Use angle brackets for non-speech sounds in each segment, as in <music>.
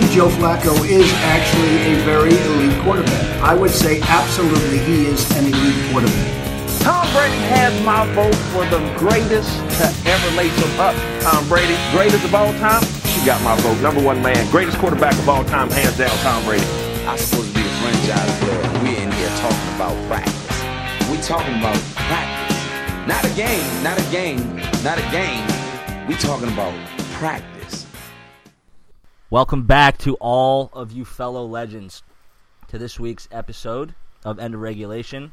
think Joe Flacco is actually a very elite quarterback. I would say absolutely he is an elite quarterback. Tom Brady has my vote for the greatest to ever lace him up. Tom Brady, greatest of all time. She got my vote. Number one man, greatest quarterback of all time, hands down, Tom Brady. I'm supposed to be a franchise player. We're in here talking about practice. We talking about practice. Not a game, not a game, not a game. We talking about practice. Welcome back to all of you fellow legends to this week's episode of End of Regulation,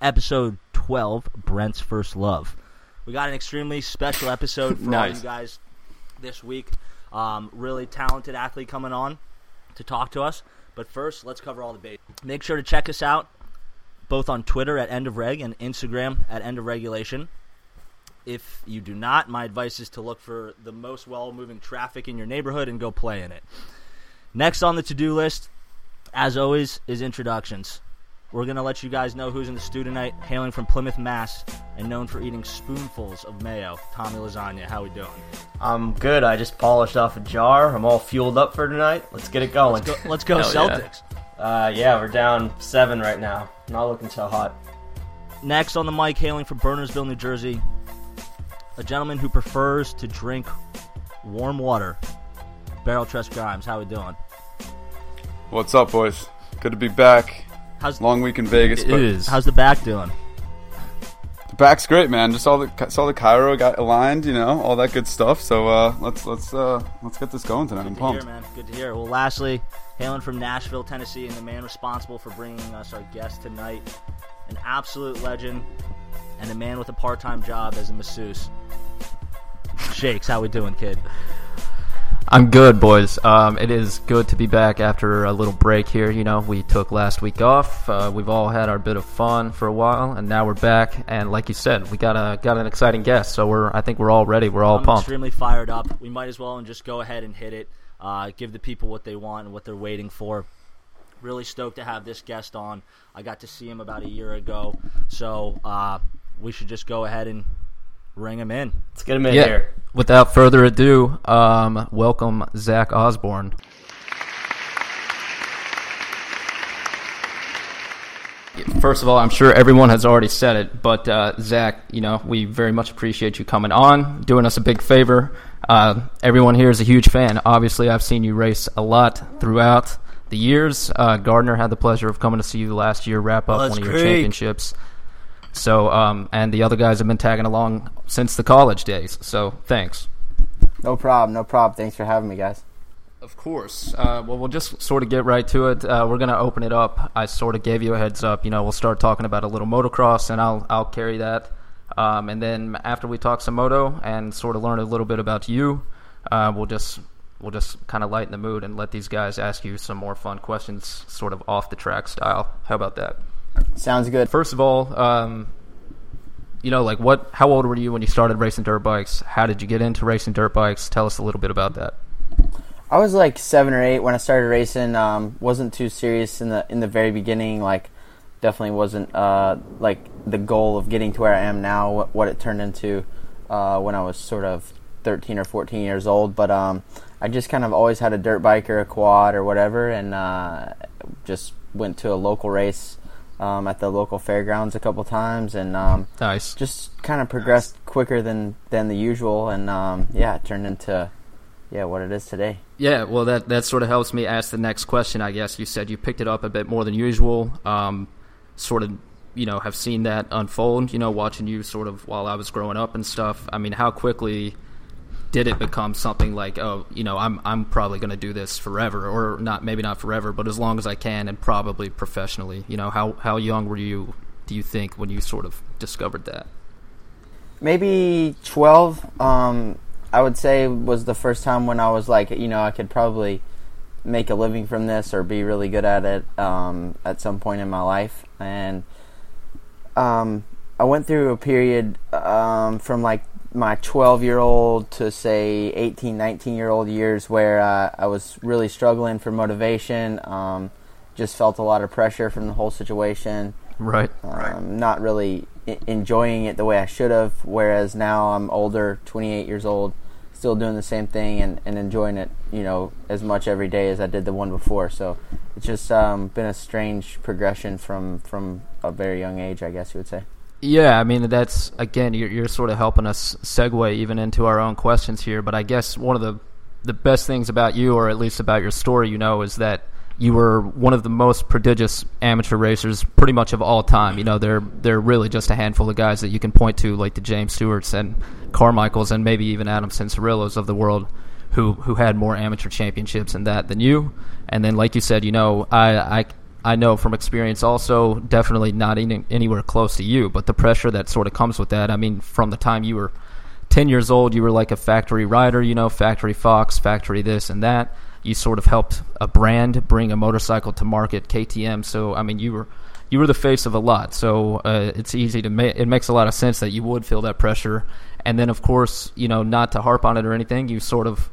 episode 12, Brent's First Love. We got an extremely special episode for all you guys this week. Um, really talented athlete coming on to talk to us. But first, let's cover all the bases. Make sure to check us out both on Twitter at End of Reg and Instagram at End of Regulation. If you do not, my advice is to look for the most well moving traffic in your neighborhood and go play in it. Next on the to do list, as always, is introductions. We're going to let you guys know who's in the studio tonight, hailing from Plymouth, Mass, and known for eating spoonfuls of mayo. Tommy Lasagna, how we doing? I'm good. I just polished off a jar. I'm all fueled up for tonight. Let's get it going. Go, let's go Hell yeah. Celtics. Uh, yeah, we're down seven right now. Not looking so hot. Next on the mic, hailing from Burnersville, New Jersey, a gentleman who prefers to drink warm water. Barrel Trust Grimes, how we doing? What's up, boys? Good to be back. How's Long week in Vegas, It is. how's the back doing? the back's great, man. Just all the saw the chiro got aligned, you know, all that good stuff. So uh, let's let's uh, let's get this going tonight. I'm Good to hear, man. Good to hear. Well, lastly, hailing from Nashville, Tennessee, and the man responsible for bringing us our guest tonight, an absolute legend, and a man with a part-time job as a masseuse. Shakes, how we doing, kid? I'm good, boys. Um, it is good to be back after a little break here. You know, we took last week off. Uh, we've all had our bit of fun for a while, and now we're back. And like you said, we got a got an exciting guest. So we're I think we're all ready. We're all I'm pumped. extremely fired up. We might as well and just go ahead and hit it. Uh, give the people what they want and what they're waiting for. Really stoked to have this guest on. I got to see him about a year ago, so uh, we should just go ahead and ring him in. Let's get him in yeah. here. Without further ado, um, welcome Zach Osborne. First of all, I'm sure everyone has already said it, but uh, Zach, you know, we very much appreciate you coming on, doing us a big favor. Uh, everyone here is a huge fan. Obviously, I've seen you race a lot throughout the years. Uh, Gardner had the pleasure of coming to see you last year wrap up Let's one of your Creek. championships. So, um, and the other guys have been tagging along since the college days. So, thanks. No problem, no problem. Thanks for having me, guys. Of course. Uh, well, we'll just sort of get right to it. Uh, we're going to open it up. I sort of gave you a heads up. You know, we'll start talking about a little motocross, and I'll I'll carry that. Um, and then after we talk some moto and sort of learn a little bit about you, uh, we'll just we'll just kind of lighten the mood and let these guys ask you some more fun questions, sort of off the track style. How about that? Sounds good. First of all, um, you know, like what? How old were you when you started racing dirt bikes? How did you get into racing dirt bikes? Tell us a little bit about that. I was like seven or eight when I started racing. Um, wasn't too serious in the in the very beginning. Like, definitely wasn't uh, like the goal of getting to where I am now. What, what it turned into uh, when I was sort of thirteen or fourteen years old. But um, I just kind of always had a dirt bike or a quad or whatever, and uh, just went to a local race um, at the local fairgrounds a couple times, and um, Nice. just kind of progressed quicker than than the usual, and um, yeah, it turned into yeah what it is today. Yeah, well, that that sort of helps me ask the next question. I guess you said you picked it up a bit more than usual. Um, sort of, you know, have seen that unfold. You know, watching you sort of while I was growing up and stuff. I mean, how quickly did it become something like, oh, you know, I'm I'm probably going to do this forever, or not? Maybe not forever, but as long as I can, and probably professionally. You know, how how young were you? Do you think when you sort of discovered that? Maybe twelve. Um, I would say was the first time when I was like, you know, I could probably make a living from this or be really good at it um, at some point in my life, and um, I went through a period um, from like my 12 year old to say 18, 19 year old years where uh, I was really struggling for motivation. Um, just felt a lot of pressure from the whole situation. Right. Um, not really I- enjoying it the way I should have. Whereas now I'm older, 28 years old, still doing the same thing and, and enjoying it, you know, as much every day as I did the one before. So it's just um, been a strange progression from from a very young age, I guess you would say. Yeah, I mean that's again you're, you're sort of helping us segue even into our own questions here. But I guess one of the the best things about you, or at least about your story, you know, is that you were one of the most prodigious amateur racers pretty much of all time. You know, they're they're really just a handful of guys that you can point to, like the James Stewarts and Carmichaels, and maybe even Adam Cianciarulos of the world, who who had more amateur championships and that than you. And then, like you said, you know, I I I know from experience also, definitely not any, anywhere close to you, but the pressure that sort of comes with that. I mean, from the time you were 10 years old, you were like a factory rider, you know, factory Fox, factory this and that you sort of helped a brand bring a motorcycle to market, KTM. So I mean, you were you were the face of a lot. So uh, it's easy to make. It makes a lot of sense that you would feel that pressure. And then, of course, you know, not to harp on it or anything, you sort of,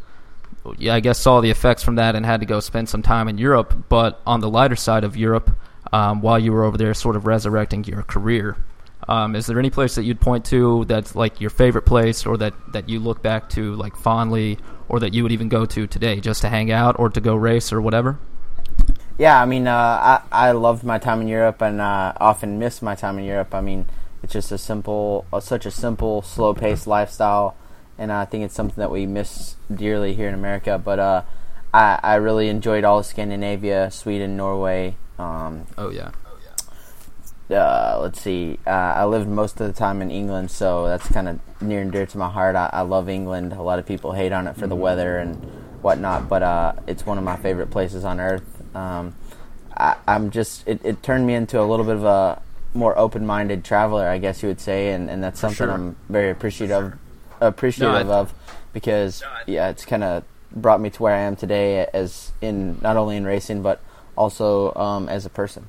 I guess, saw the effects from that and had to go spend some time in Europe. But on the lighter side of Europe, um, while you were over there, sort of resurrecting your career. Um, is there any place that you'd point to that's like your favorite place, or that, that you look back to like fondly, or that you would even go to today just to hang out or to go race or whatever? Yeah, I mean, uh, I I loved my time in Europe and uh, often miss my time in Europe. I mean, it's just a simple, uh, such a simple, slow paced lifestyle, and I think it's something that we miss dearly here in America. But uh, I I really enjoyed all of Scandinavia, Sweden, Norway. Um, oh yeah. Uh, let's see. Uh, I lived most of the time in England, so that's kind of near and dear to my heart. I, I, love England. A lot of people hate on it for the mm-hmm. weather and whatnot, but uh, it's one of my favorite places on earth. Um, I, am just it, it, turned me into a little bit of a more open-minded traveler, I guess you would say, and, and that's something sure. I'm very appreciative appreciative no, of because yeah, it's kind of brought me to where I am today, as in not only in racing but also um, as a person.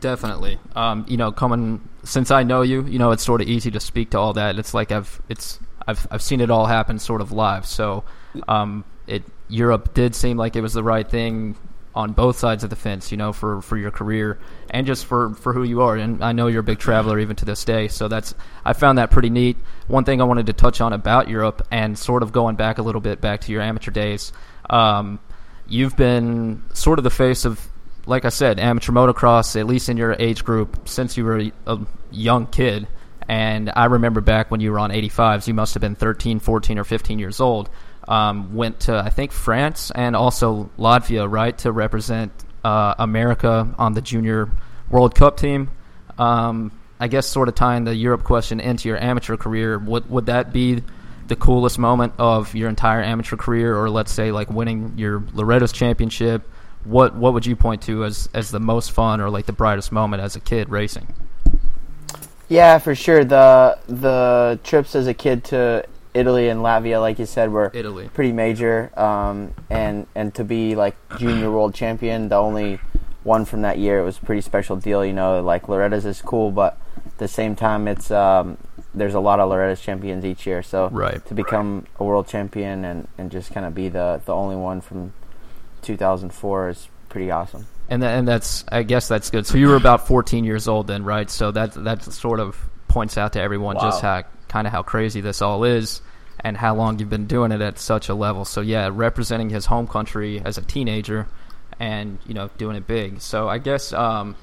Definitely. Um, you know, coming since I know you, you know, it's sort of easy to speak to all that. It's like I've it's I've I've seen it all happen sort of live. So, um, it Europe did seem like it was the right thing on both sides of the fence, you know, for, for your career and just for, for who you are. And I know you're a big traveler even to this day, so that's I found that pretty neat. One thing I wanted to touch on about Europe and sort of going back a little bit back to your amateur days, um, you've been sort of the face of like I said, amateur motocross, at least in your age group, since you were a young kid. And I remember back when you were on 85s, you must have been 13, 14, or 15 years old. Um, went to, I think, France and also Latvia, right, to represent uh, America on the Junior World Cup team. Um, I guess, sort of tying the Europe question into your amateur career, would, would that be the coolest moment of your entire amateur career, or let's say, like winning your Loretta's championship? what what would you point to as as the most fun or like the brightest moment as a kid racing? Yeah, for sure. The the trips as a kid to Italy and Latvia, like you said, were Italy. pretty major. Um, and and to be like junior world champion, the only one from that year, it was a pretty special deal. You know, like Loretta's is cool, but at the same time, it's um, there's a lot of Loretta's champions each year. So right. to become a world champion and, and just kind of be the the only one from 2004 is pretty awesome. And th- and that's I guess that's good. So you were about 14 years old then, right? So that that sort of points out to everyone wow. just how kind of how crazy this all is and how long you've been doing it at such a level. So yeah, representing his home country as a teenager and you know doing it big. So I guess um,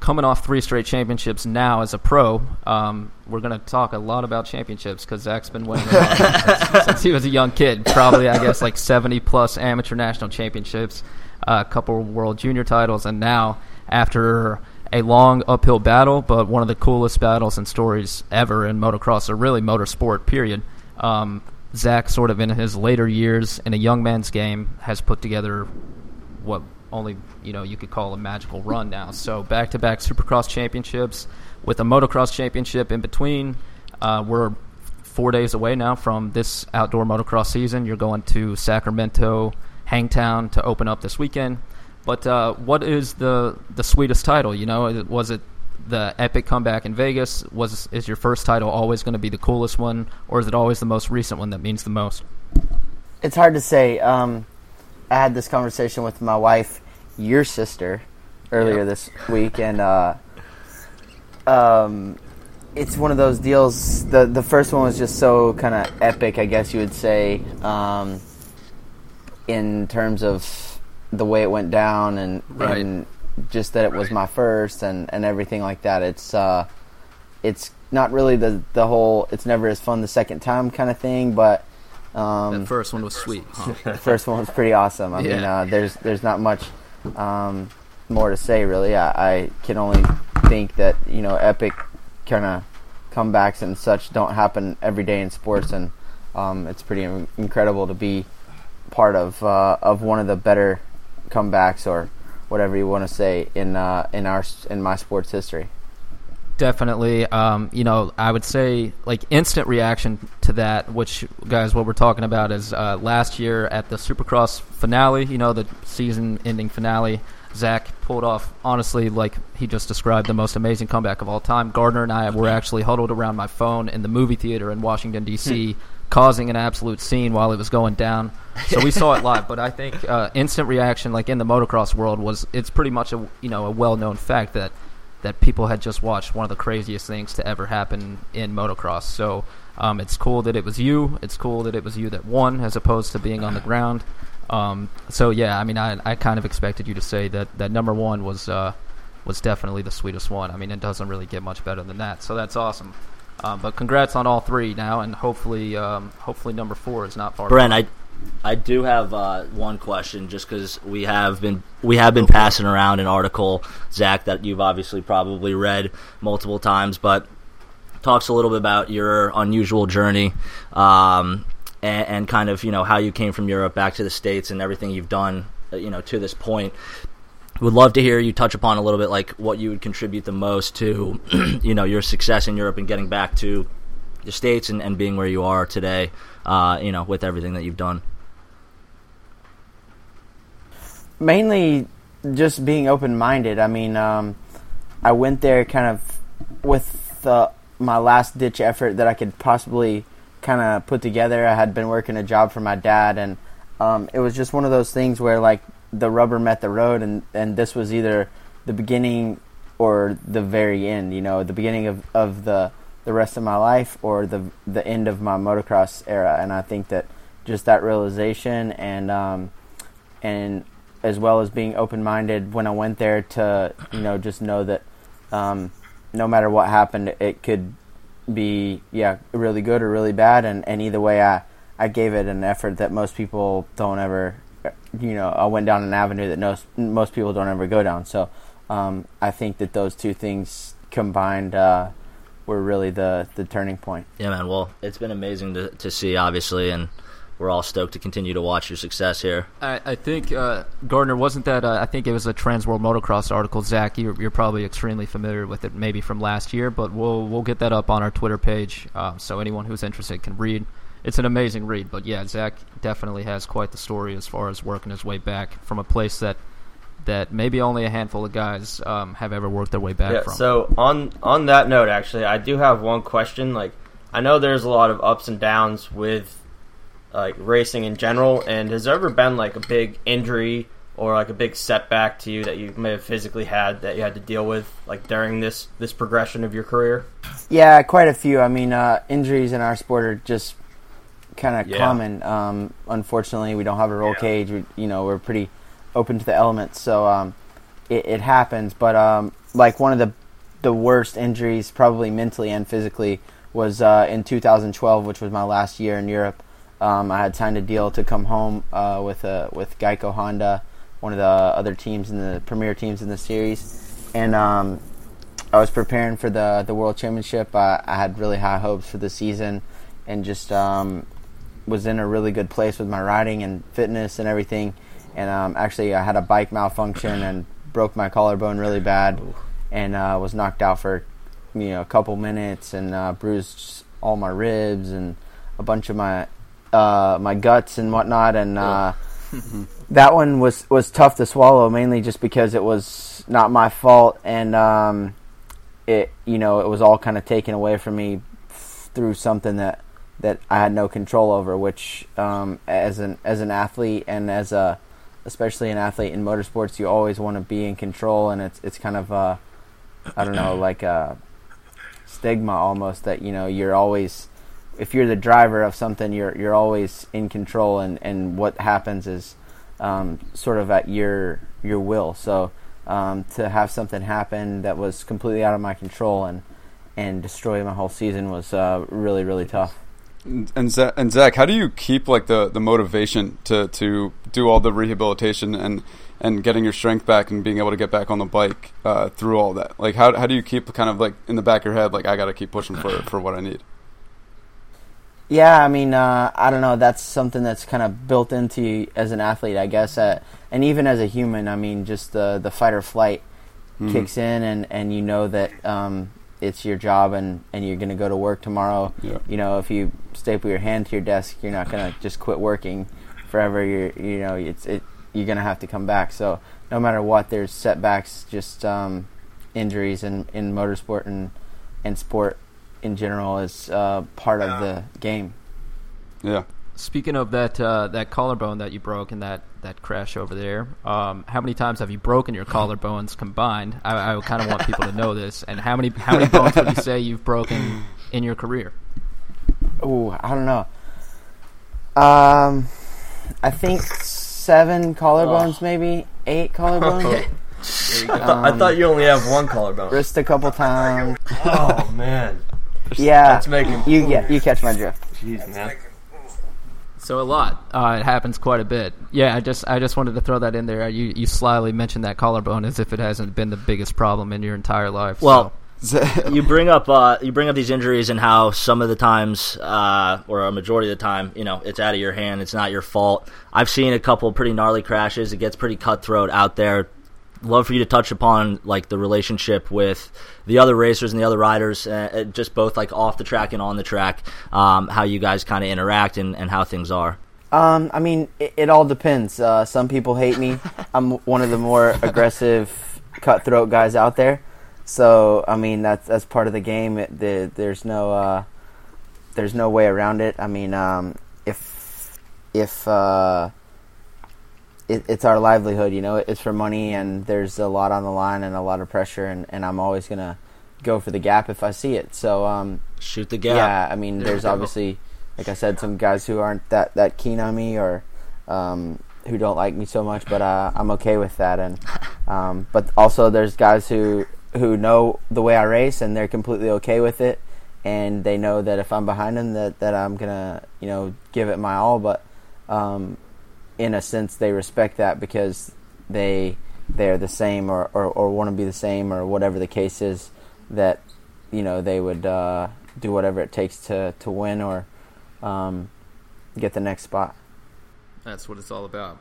coming off three straight championships now as a pro, um, we're going to talk a lot about championships because Zach's been winning since, <laughs> since, he was a young kid. Probably, I guess, like 70 plus amateur national championships, uh, a couple world junior titles, and now after a long uphill battle, but one of the coolest battles and stories ever in motocross, or really motorsport, period. Um, Zach, sort of in his later years in a young man's game, has put together what only you know you could call a magical run now. So back to back Supercross championships with a motocross championship in between. Uh, we're four days away now from this outdoor motocross season. You're going to Sacramento, Hangtown to open up this weekend. But uh, what is the the sweetest title? You know, was it the epic comeback in Vegas? Was is your first title always going to be the coolest one, or is it always the most recent one that means the most? It's hard to say. Um, I had this conversation with my wife your sister earlier this week, and uh, um, it's one of those deals. The the first one was just so kind of epic, I guess you would say, um, in terms of the way it went down and Right. and just that it was my first and, and everything like that. It's uh, it's not really the the whole. It's never as fun the second time kind of thing, but um, That first one was sweet. Huh? <laughs> the first one was pretty awesome. I mean, uh, there's there's not much um, more to say really. I, I can only think that you know epic kind of comebacks and such don't happen every day in sports, and um, it's pretty incredible to be part of uh, of one of the better comebacks or whatever you want to say in uh, in our in my sports history. Definitely. Um, you know, I would say like instant reaction to that, which guys, what we're talking about is uh, last year at the Supercross finale. You know, the season-ending finale. Zach pulled off, honestly, like he just described, the most amazing comeback of all time. Gardner and I were actually huddled around my phone in the movie theater in Washington D.C., causing an absolute scene while it was going down. So we saw it live. But I think uh, instant reaction, like in the motocross world, was it's pretty much a you know a well-known fact that that people had just watched one of the craziest things to ever happen in motocross. So um, it's cool that it was you. It's cool that it was you that won, as opposed to being on the ground. Um, so yeah, I mean, I, I kind of expected you to say that that number one was uh, was definitely the sweetest one. I mean, it doesn't really get much better than that. So that's awesome. Um, but congrats on all three now, and hopefully, um, hopefully number four is not far. Brent. I I do have uh, one question, just because we have been we have been passing around an article, Zach, that you've obviously probably read multiple times, but talks a little bit about your unusual journey, um, and, and kind of you know how you came from Europe back to the states and everything you've done, uh, you know, to this point. Would love to hear you touch upon a little bit like what you would contribute the most to, <clears throat> you know, your success in Europe and getting back to the states and, and being where you are today, uh, you know, with everything that you've done. mainly just being open minded. I mean, um, I went there kind of with the, my last ditch effort that I could possibly kind of put together. I had been working a job for my dad, and um, it was just one of those things where like the rubber met the road, and and this was either the beginning or the very end. You know, the beginning of, of the the rest of my life or the the end of my motocross era. And I think that just that realization and um, and as well as being open minded when I went there to you know just know that um, no matter what happened, it could be yeah really good or really bad, and, and either way, I I gave it an effort that most people don't ever you know I went down an avenue that most most people don't ever go down. So um, I think that those two things combined uh, were really the the turning point. Yeah, man. Well, it's been amazing to, to see, obviously, and we're all stoked to continue to watch your success here. I, I think uh, Gardner wasn't that. Uh, I think it was a Trans World Motocross article. Zach, you're, you're probably extremely familiar with it, maybe from last year, but we'll we'll get that up on our Twitter page, um, so anyone who's interested can read. It's an amazing read, but yeah, Zach definitely has quite the story as far as working his way back from a place that that maybe only a handful of guys um, have ever worked their way back Yeah. from. So on on that note, actually, I do have one question. Like, I know there's a lot of ups and downs with like racing in general, and has there ever been like a big injury or like a big setback to you that you may have physically had that you had to deal with like during this this progression of your career? Yeah, quite a few. I mean, uh, injuries in our sport are just kind of Yeah. common. Um, unfortunately, we don't have a roll cage. We, you know, we're pretty open to the elements, so um, it, it happens. But um, like one of the the worst injuries, probably mentally and physically, was uh, in 2012, which was my last year in Europe. Um, I had signed a deal to come home uh, with uh, with Geico Honda, one of the other teams in the premier teams in the series, and um, I was preparing for the the World Championship. I, I had really high hopes for the season, and just um, was in a really good place with my riding and fitness and everything. And um, actually, I had a bike malfunction and broke my collarbone really bad, and uh, was knocked out for you know a couple minutes and uh, bruised all my ribs and a bunch of my uh, my guts and whatnot. And uh, <laughs> that one was was tough to swallow, mainly just because it was not my fault and. Um, it you know it was all kind of taken away from me through something that that I had no control over which um, as an as an athlete and as a especially an athlete in motorsports you always want to be in control and it's it's kind of uh, I don't know like a stigma almost that you know you're always if you're the driver of something you're you're always in control and and what happens is um, sort of at your your will. So um, to have something happen that was completely out of my control and and destroy my whole season was uh, really really tough And Zach, and Zach, how do you keep like the, the motivation to, to do all the rehabilitation and, and getting your strength back and being able to get back on the bike uh, through all that? Like, how, how do you keep kind of like in the back of your head, like I got to keep pushing for for what I need? Yeah, I mean, uh, I don't know. That's something that's kind of built into you as an athlete, I guess, uh, and even as a human. I mean, just the the fight or flight Mhm. kicks in, and, and you know that um, it's your job, and, and you're going to go to work tomorrow. Yeah. You know, if you staple your hand to your desk, you're not going to just quit working forever. You're you know, it's it you're going to have to come back. So no matter what, there's setbacks, just um, injuries in, in motorsport and and sport in general is uh, part of the game. Yeah. Speaking of that uh, that collarbone that you broke in that, that crash over there, um, how many times have you broken your collarbones combined? I, I kind of want people to know this. And how many how many bones would you say you've broken in your career? Oh, I don't know. Um, I think seven collarbones, maybe eight collarbones. I, thought, I thought you only have one collarbone. Wrist a couple times. Oh man, Yeah, That's making you get you catch my drift. Jeez, man. So a lot. Uh, it happens quite a bit. Yeah, I just I just wanted to throw that in there. You you slyly mentioned that collarbone as if it hasn't been the biggest problem in your entire life. Well, so. <laughs> you bring up uh, you bring up these injuries and how some of the times, uh, or a majority of the time, you know, it's out of your hand. It's not your fault. I've seen a couple pretty gnarly crashes. It gets pretty cutthroat out there. Love for you to touch upon like the relationship with the other racers and the other riders, uh, uh, just both like off the track and on the track. Um, how you guys kind of interact and, and how things are. Um, I mean, it, it all depends. Uh, some people hate me. <laughs> I'm one of the more aggressive, cutthroat guys out there. So, I mean, that's that's part of the game. It, the, there's no uh, there's no way around it. I mean, um, if if uh, it, it's our livelihood, you know, it's for money, and there's a lot on the line and a lot of pressure, and, and I'm always gonna go for the gap if I see it. So, um, Shoot the gap. yeah, I mean, there's obviously, like I said, some guys who aren't that, that keen on me or um, who don't like me so much, but uh, I'm okay with that. And um, but also there's guys who who know the way I race and they're completely okay with it, and they know that if I'm behind them, that that I'm gonna you know give it my all. But um, in a sense, they respect that because they they're the same or, or, or want to be the same or whatever the case is that you know they would uh, do whatever it takes to, to win or um, get the next spot. That's what it's all about.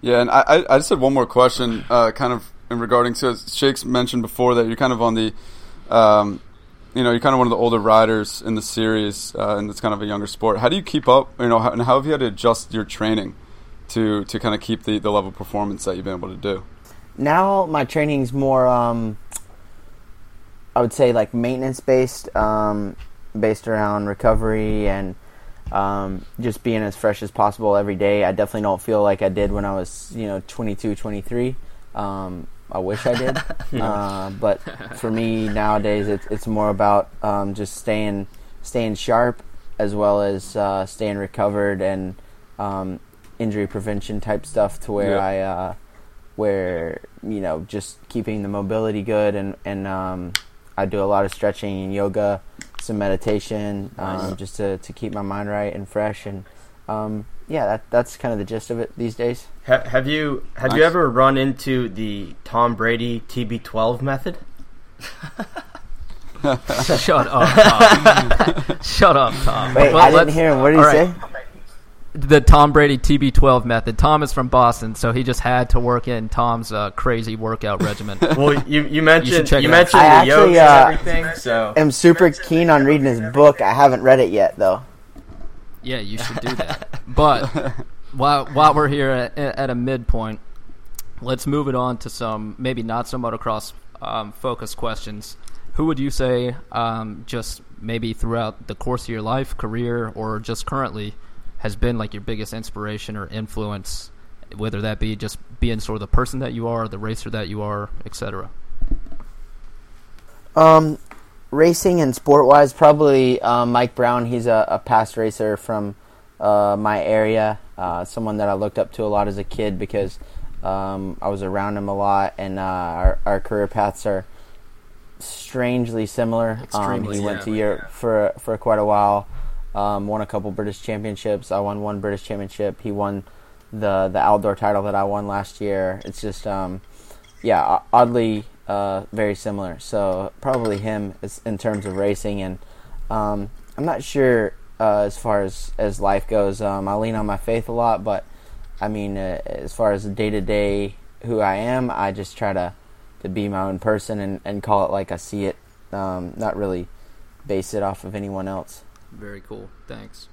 Yeah, and I, I I just had one more question, uh, kind of in regarding to Shakes mentioned before that you're kind of on the, um, you know, you're kind of one of the older riders in the series, uh, and it's kind of a younger sport. How do you keep up? You know, and how have you had to adjust your training to to kind of keep the the level of performance that you've been able to do? Now my training's more, um, I would say, like maintenance based, um, based around recovery and um, just being as fresh as possible every day. I definitely don't feel like I did when I was, you know, 22, 23. Um, I wish I did, <laughs> uh, but for me nowadays, it's it's more about um, just staying staying sharp as well as uh, staying recovered and um, injury prevention type stuff. To where Yeah. I uh, where you know just keeping the mobility good and and um, I do a lot of stretching and yoga, some meditation, um, just to, to keep my mind right and fresh and um, yeah, that that's kind of the gist of it these days. Ha- have you have you ever run into the Tom Brady TB12 method? <laughs> Shut up, Tom. <laughs> Shut up, Tom. Wait, Well, I didn't let's- hear him. What did he all say? The Tom Brady TB12 method. Tom is from Boston, so he just had to work in Tom's uh, crazy workout regimen. <laughs> Well, you you mentioned check you, it out. mentioned I the actually, yokes uh, and everything. So I'm super keen on reading his book. I haven't read it yet though. Yeah, you should do that. But while while we're here at, at a midpoint, let's move it on to some maybe not so motocross um, focused questions. Who would you say, um, just maybe throughout the course of your life, career, or just currently, has been like your biggest inspiration or influence? Whether that be just being sort of the person that you are, the racer that you are, etc. Um, racing and sport wise, probably um, Mike Brown. He's a, a past racer from uh, my area, uh, someone that I looked up to a lot as a kid because um, I was around him a lot, and uh, our, our career paths are strangely similar. Um, he went to Europe for for quite a while, um, won a couple British championships. I won one British championship. He won the the outdoor title that I won last year. It's just um, yeah, oddly uh, very similar. So probably him is, in terms of racing, and um, I'm not sure uh, as far as as life goes. Um, I lean on my faith a lot, but I mean, uh, as far as day to day who I am, I just try to to be my own person and, and call it like I see it. Um, not really base it off of anyone else. Very cool. Thanks.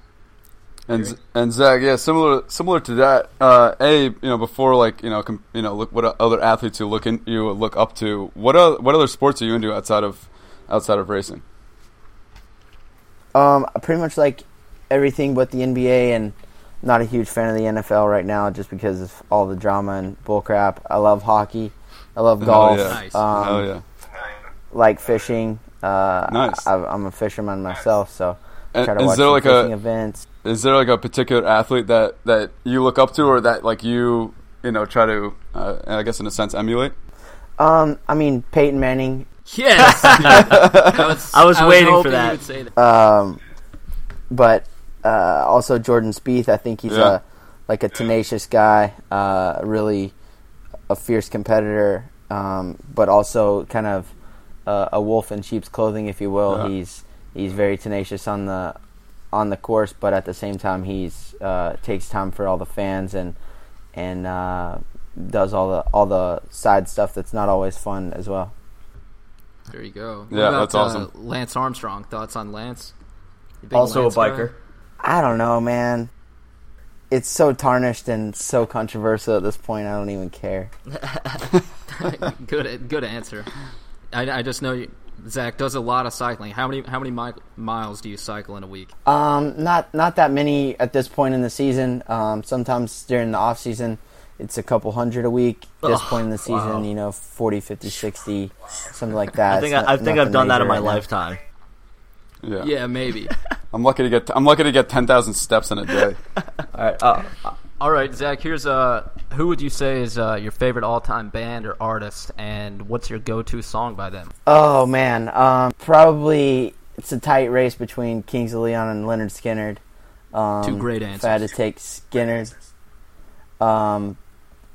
And Z- and Zach, yeah, similar similar to that. Uh, a, you know, before like you know, com- you know, look what other athletes you look in, you look up to. What o- what other sports are you into outside of outside of racing? Um, pretty much like everything but the NBA, and not a huge fan of the NFL right now, just because of all the drama and bullcrap. I love hockey. I love Hell golf. yeah. Nice. Um, oh yeah, Like fishing. Uh, Nice. I, I'm a fisherman myself, so I try to is watch there like fishing a events. is there like a particular athlete that that you look up to, or that like you you know try to uh, I guess in a sense emulate? Um, I mean Peyton Manning. Yes. <laughs> I was, I was waiting for that. Say that. Um, but uh, also Jordan Spieth. I think he's Yeah. a like a tenacious guy. Uh, really a fierce competitor, um, but also kind of uh, a wolf in sheep's clothing, if you will. Yeah. He's he's very tenacious on the on the course, but at the same time, he's uh, takes time for all the fans and and uh, does all the all the side stuff that's not always fun as well. There you go. What Yeah, about, that's awesome. Uh, Lance Armstrong. Thoughts on Lance? You big Also a Lance guy? biker. I don't know, man. It's so tarnished and so controversial at this point. I don't even care. <laughs> good, good answer. I, I just know you, Zach does a lot of cycling. How many how many mi- miles do you cycle in a week? Um, not not that many at this point in the season. Um, sometimes during the off season, it's a couple hundred a week. At this Ugh, point in the season, wow. you know, 40, 50, 60, something like that. I think It's I, I think I've done that in my right now. lifetime. Yeah, Yeah, maybe. <laughs> I'm lucky to get I'm lucky to get ten thousand steps in a day. <laughs> All right. Uh, All right, Zach. Here's uh, who would you say is uh, your favorite all-time band or artist, and what's your go-to song by them? Oh man, um, probably it's a tight race between Kings of Leon and Lynyrd Skynyrd. Um, Two great If I had to take Skynyrd, um,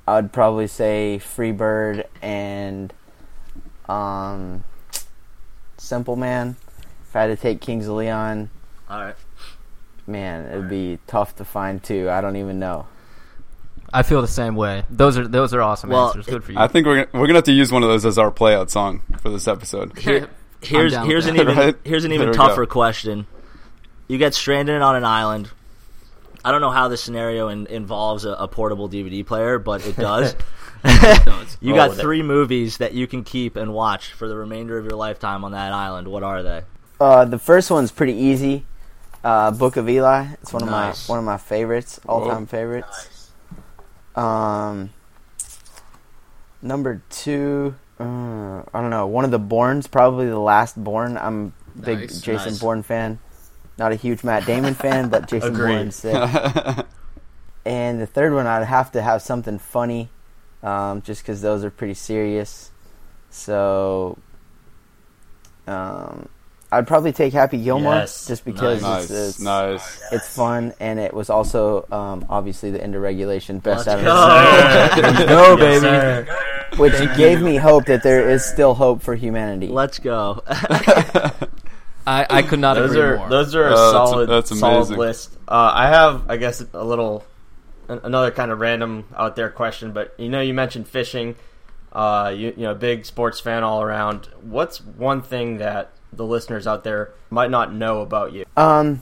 I'd probably say Freebird and um, Simple Man. If I had to take Kings of Leon, All right. man, it'd be tough to find two. I don't even know. I feel the same way. Those are those are awesome Well, answers. Good for you. I think we're gonna, we're gonna have to use one of those as our playout song for this episode. <laughs> Here- Here's I'm down here's an even <laughs> Right? here's an even tougher go. question. You get stranded on an island. I don't know how this scenario in, involves a, a portable DVD player, but it does. <laughs> <laughs> does. <laughs> you got three movies that you can keep and watch for the remainder of your lifetime on that island. What are they? Uh, the first one's pretty easy. Uh, Book of Eli. It's one of Nice. my one of my favorites, all time favorites. Um, number two, uh, I don't know. One of the Bournes, probably the last Bourne. I'm a big Nice, Jason nice. Bourne fan. Not a huge Matt Damon fan, but Jason. Bourne's sick. <laughs> And the third one, I'd have to have something funny, um, just because those are pretty serious. So, um, I'd probably take Happy Gilmore, Yes. just because nice, it's, it's nice. it's fun, and it was also um, obviously the end of regulation best out of the go, baby, which gave me hope that there is still hope for humanity. Let's go. <laughs> <laughs> I, I could not those agree are more. those are a Uh, that's- solid that's solid list. Uh, I have, I guess, a little an- another kind of random out there question, but you know, you mentioned fishing. Uh, you you know, big sports fan all around. What's one thing that the listeners out there might not know about you? Um,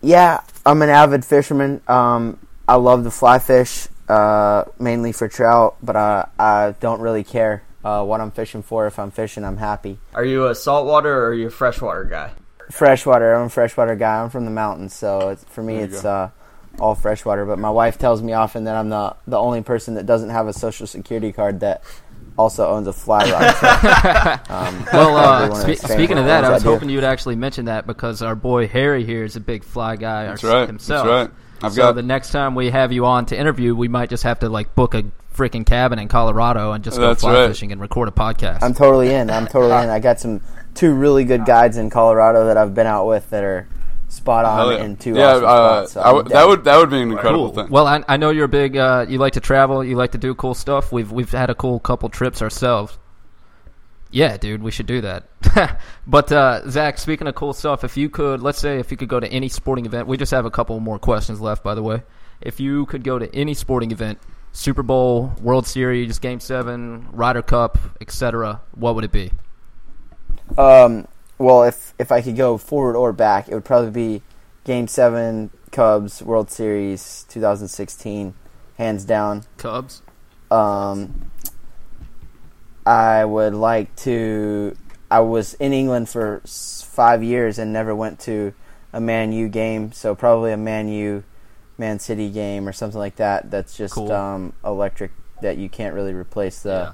yeah, I'm an avid fisherman. Um, I love to fly fish, uh, mainly for trout, but I I don't really care uh, what I'm fishing for. If I'm fishing, I'm happy. Are you a saltwater or are you a freshwater guy? Freshwater. I'm a freshwater guy. I'm from the mountains, so it's, for me, it's uh, all freshwater. But my wife tells me often that I'm the the only person that doesn't have a social security card that also owns a fly rod. <laughs> So, um, <laughs> Well, uh, spe- speaking of that, I was do. hoping you'd actually mention that because our boy Harry here is a big fly guy That's our- right. himself. That's right. I've so got the next time we have you on to interview, we might just have to like book a freaking cabin in Colorado and just go That's fly right. fishing and record a podcast. I'm totally in. I'm totally in. I got some two really good guides in Colorado that I've been out with that are spot on Hell yeah. in two yeah, awesome uh, spots. So I w- that would that would be an incredible cool. thing. Well, I, I know you're a big. Uh, you like to travel. You like to do cool stuff. We've we've had a cool couple trips ourselves. Yeah, dude, we should do that. <laughs> but uh, Zach, speaking of cool stuff, if you could, let's say, if you could go to any sporting event, we just have a couple more questions left, by the way. If you could go to any sporting event, Super Bowl, World Series, Game Seven, Ryder Cup, etc., what would it be? Um, well, if if I could go forward or back, it would probably be Game Seven, Cubs World Series 2016, hands down. Cubs. Um, I would like to. I was in England for five years and never went to a Man U game, so probably a Man U, Man City game or something like that. That's just Cool. um, electric that you can't really replace the, Yeah.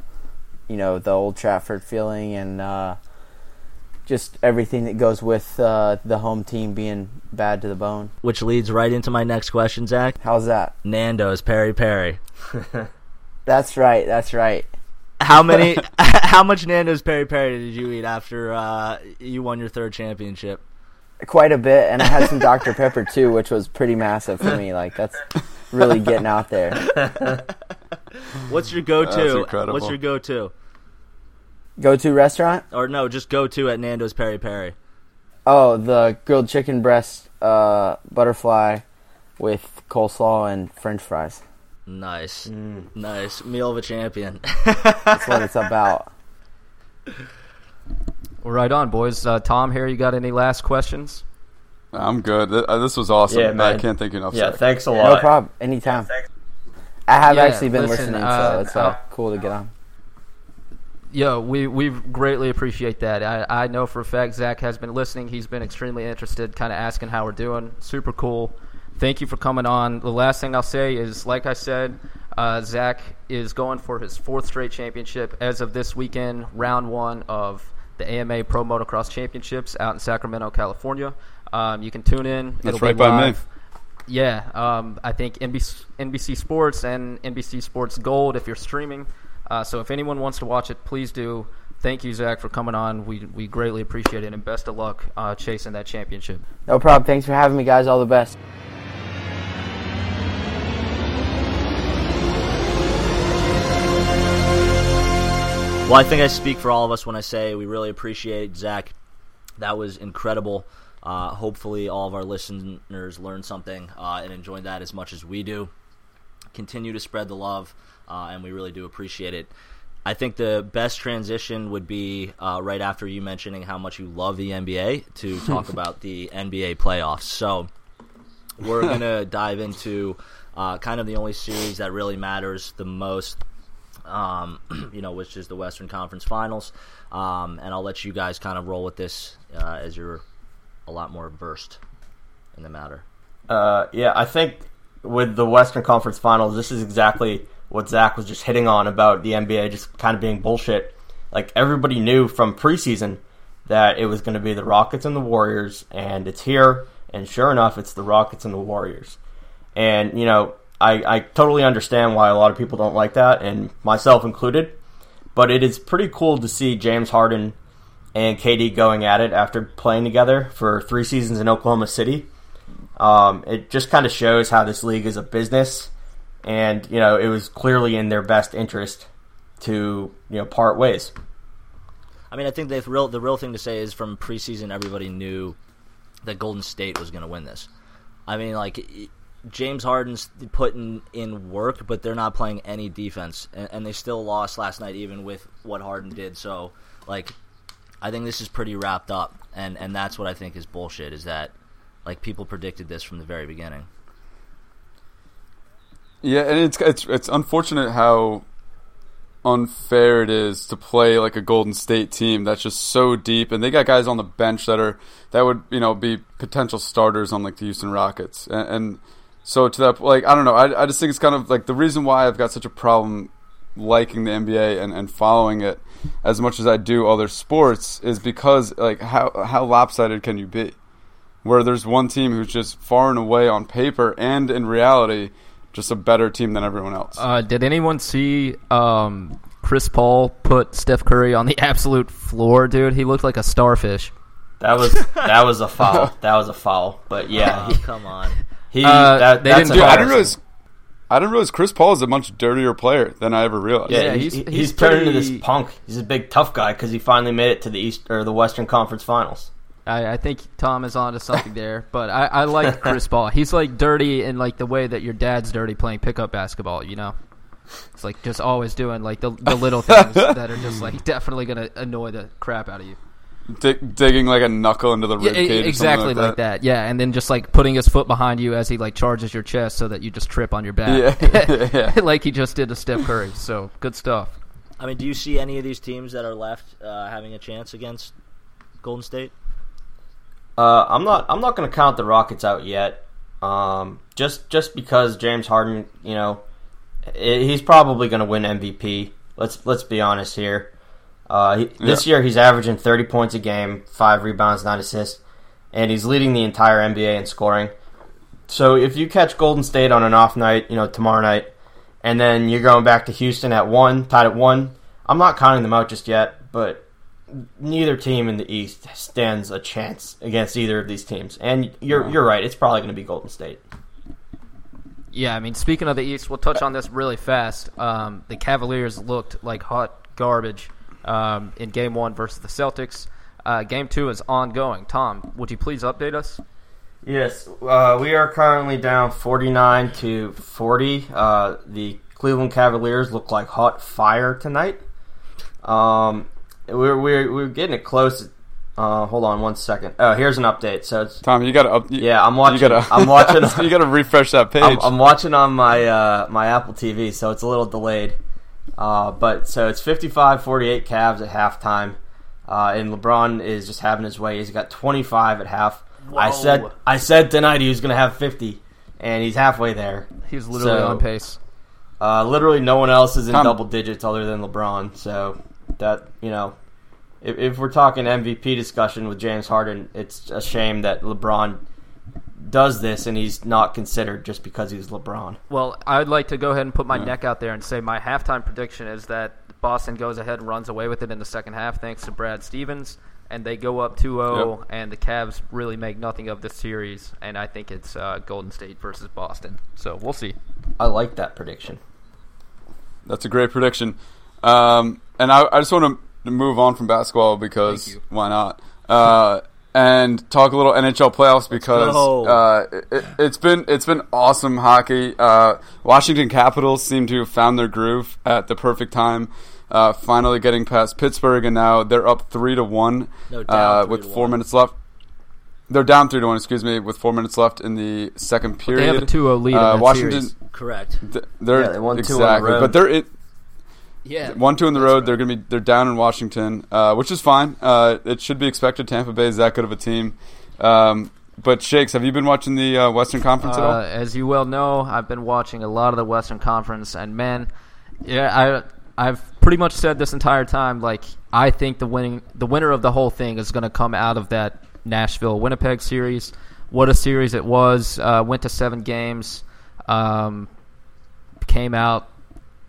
you know, the Old Trafford feeling and uh, just everything that goes with uh, the home team being bad to the bone. Which leads right into my next question, Zach. How's that? Nando's Peri Peri. <laughs> That's right. That's right. How many? <laughs> <laughs> how much Nando's Peri Peri did you eat after uh, you won your third championship? Quite a bit, and I had some Dr Pepper too, which was pretty massive for me. Like that's really getting out there. <laughs> What's your go-to? incredible. What's your go-to? Go to restaurant? Or no, just go-to at Nando's Peri Peri. Oh, the grilled chicken breast, uh, butterfly, with coleslaw and French fries. Nice, Mm. nice meal of a champion. That's what it's about. <laughs> Well, right on, boys. Uh, Tom, here, you got any last questions? I'm good. Uh, This was awesome. Yeah, I can't thank you enough. Yeah, Zach. thanks a lot. No problem. Anytime. I have Yeah, actually been listen, listening, uh, so it's uh, uh, cool to get on. Yo, we we greatly appreciate that. I, I know for a fact Zach has been listening. He's been extremely interested, kind of asking how we're doing. Super cool. Thank you for coming on. The last thing I'll say is, like I said, uh, Zach is going for his fourth straight championship as of this weekend, round one of the AMA Pro Motocross Championships out in Sacramento, California. Um, you can tune in. That's It'll right be by me. Yeah, um, I think NBC, NBC Sports and NBC Sports Gold if you're streaming. Uh, so if anyone wants to watch it, please do. Thank you, Zach, for coming on. We we greatly appreciate it, and best of luck uh, chasing that championship. No problem. Thanks for having me, guys. All the best. Well, I think I speak for all of us when I say we really appreciate Zach. That was incredible. Uh, hopefully, all of our listeners learned something uh, and enjoyed that as much as we do. Continue to spread the love, uh, and we really do appreciate it. I think the best transition would be uh, right after you mentioning how much you love the NBA to <laughs> talk about the NBA playoffs. So we're going <laughs> to dive into uh, kind of the only series that really matters the most um, <clears throat> you know, which is the Western Conference Finals. Um, and I'll let you guys kind of roll with this uh, as you're a lot more versed in the matter. Uh, yeah, I think with the Western Conference Finals, this is exactly what Zach was just hitting on about the NBA just kind of being bullshit. Like everybody knew from preseason that it was going to be the Rockets and the Warriors, and it's here. And sure enough, it's the Rockets and the Warriors. And you know, I, I totally understand why a lot of people don't like that, and myself included. But it is pretty cool to see James Harden and KD going at it after playing together for three seasons in Oklahoma City. Um, it just kind of shows how this league is a business, and you know it was clearly in their best interest to you know part ways. I mean, I think the real the real thing to say is from preseason, everybody knew that Golden State was going to win this. I mean, like James Harden's putting in work, but they're not playing any defense, and, and they still lost last night, even with what Harden did. So, like, I think this is pretty wrapped up, and and that's what I think is bullshit. Is that like people predicted this from the very beginning. Yeah, and it's it's it's unfortunate how unfair it is to play like a Golden State team that's just so deep, and they got guys on the bench that are that would you know be potential starters on like the Houston Rockets, and, and so to that like I don't know, I I just think it's kind of like the reason why I've got such a problem liking the NBA and, and following it as much as I do other sports is because like how how lopsided can you be? Where there's one team who's just far and away on paper and in reality just a better team than everyone else. Uh, did anyone see um, Chris Paul put Steph Curry on the <laughs> absolute floor, dude? He looked like a starfish. That was that was a foul. that was a foul. But yeah, <laughs> Oh, come on. He Uh, that, they that's didn't Dude, I didn't realize I didn't realize Chris Paul is a much dirtier player than I ever realized. Yeah, Yeah, he's, he's- he's, he's turned into this punk. He's a big tough guy because he finally made it to the East or the Western Conference Finals. I, I think Tom is onto something there, but I, I like <laughs> Chris Paul. He's like dirty in like the way that your dad's dirty playing pickup basketball. You know, it's like just always doing like the, the little <laughs> things that are just like definitely gonna annoy the crap out of you. Dig- digging like a knuckle into the Yeah, rib cage. or exactly like, that. Yeah, and then just like putting his foot behind you as he like charges your chest so that you just trip on your back. Yeah, <laughs> yeah. <laughs> like he just did to Steph Curry. So good stuff. I mean, do you see any of these teams that are left uh, having a chance against Golden State? Uh, I'm not. I'm not going to count the Rockets out yet. Um, just just because James Harden, you know, i- he's probably going to win MVP. Let's let's be honest here. Uh, he, this year he's averaging 30 points a game, five rebounds, nine assists, and he's leading the entire NBA in scoring. So if you catch Golden State on an off night, you know tomorrow night, and then you're going back to Houston at one, tied at one, I'm not counting them out just yet, but neither team in the East stands a chance against either of these teams. And you're you're right; it's probably going to be Golden State. Yeah, I mean, speaking of the East, we'll touch on this really fast. Um, the Cavaliers looked like hot garbage um, in Game One versus the Celtics. Uh, game Two is ongoing. Tom, would you please update us? Yes, uh, we are currently down 49 to 40. Uh, the Cleveland Cavaliers look like hot fire tonight. Um, we're, we're, we're getting it close. Uh, hold on one second. Oh, here's an update. So it's Tom, you gotta up. You, Yeah, I'm watching- You gotta, I'm watching- <laughs> you gotta refresh that page. I'm, I'm watching on my uh, my Apple TV, so it's a little delayed. Uh, but so it's 55-48 Cavs at halftime, uh, and LeBron is just having his way. He's got 25 at half. I said I said tonight he was going to have 50, and he's halfway there. He's literally So- on pace. Uh, literally, no one else is in Tom- double digits other than LeBron. So that you know, if, if we're talking MVP discussion with James Harden, it's a shame that LeBron does this and he's not considered just because he's LeBron. Well, I'd like to go ahead and put my neck out there and say my halftime prediction is that Boston goes ahead and runs away with it in the second half thanks to Brad Stevens. And they go up 2 0, Yep. and the Cavs really make nothing of this series. And I think it's uh, Golden State versus Boston. So we'll see. I like that prediction. That's a great prediction. Um, and I, I just want to move on from basketball because why not? Uh, and talk a little NHL playoffs because uh, it, it's been it's been awesome hockey. Uh, Washington Capitals seem to have found their groove at the perfect time. Uh, finally getting past Pittsburgh, and now they're up three to one No, down uh, three with to four one. minutes left. They're down three to one. Excuse me, with four minutes left in the second period, They period. have a 2 0 lead Uh, in Washington, series. Correct. th- they're Yeah, they won two on the exactly, road. but they're in, Yeah. one two in the road. They're gonna be they're down in Washington, uh, which is fine. Uh, it should be expected. Tampa Bay is that good of a team. Um, but Shakes, have you been watching the uh, Western Conference at Uh, all? as you well know, I've been watching a lot of the Western Conference, and man, yeah, I I've pretty much said this entire time. Like, I think the winning the winner of the whole thing is going to come out of that Nashville Winnipeg series. What a series it was! Uh, went to seven games. Um, came out.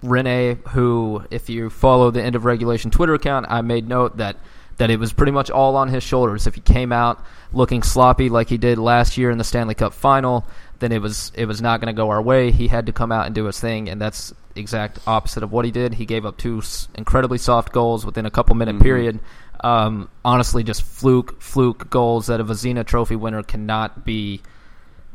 Rinne, who, if you follow the end of regulation Twitter account, I made note that that it was pretty much all on his shoulders. If he came out looking sloppy like he did last year in the Stanley Cup final, then it was it was not going to go our way. He had to come out and do his thing, and that's exact opposite of what he did. He gave up two incredibly soft goals within a couple minute period. Um, honestly, just fluke fluke goals that a Vezina Trophy winner cannot be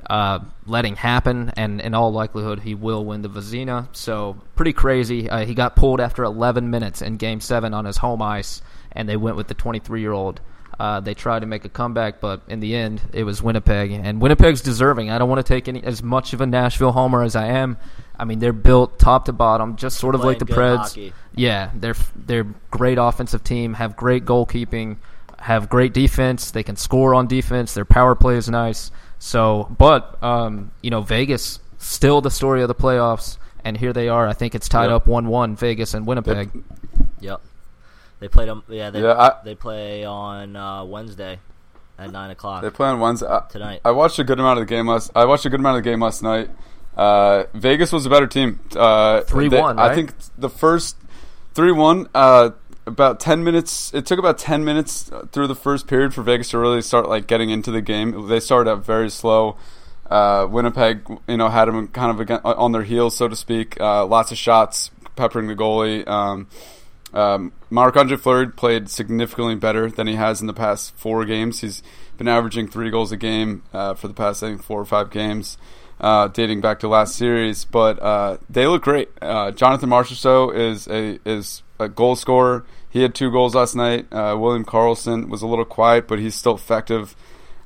uh, letting happen, and in all likelihood, he will win the Vezina. So pretty crazy. Uh, he got pulled after 11 minutes in Game Seven on his home ice, and they went with the 23 year old. Uh, they tried to make a comeback, but in the end, it was Winnipeg, and Winnipeg's deserving. I don't want to take any as much of a Nashville homer as I am. I mean, they're built top to bottom, just sort of like the Preds. hockey. Yeah, they're they're great offensive team, have great goalkeeping, have great defense. They can score on defense. Their power play is nice. So, but um, you know, Vegas still the story of the playoffs, and here they are. I think it's tied Yep. up one-one Vegas and Winnipeg. Yep. They played them. Yeah, they Yeah, I- they play on uh, Wednesday at nine o'clock They play on Wednesday. I, tonight. I watched a good amount of the game last. I watched a good amount of the game last night. Uh, Vegas was a better team. Uh, 3-1, they- I think the first three one. About ten minutes. It took about ten minutes through the first period for Vegas to really start like getting into the game. They started out very slow. Uh, Winnipeg, you know, had them kind of on their heels, so to speak. Uh, lots of shots, peppering the goalie. Um, um, Marc Andre Fleury played significantly better than he has in the past four games. He's been averaging three goals a game uh, for the past I think four or five games, uh, dating back to last series. But uh, they look great. Uh, Jonathan Marchessault is a is a goal scorer. He had two goals last night. Uh, William Karlsson was a little quiet, but he's still effective.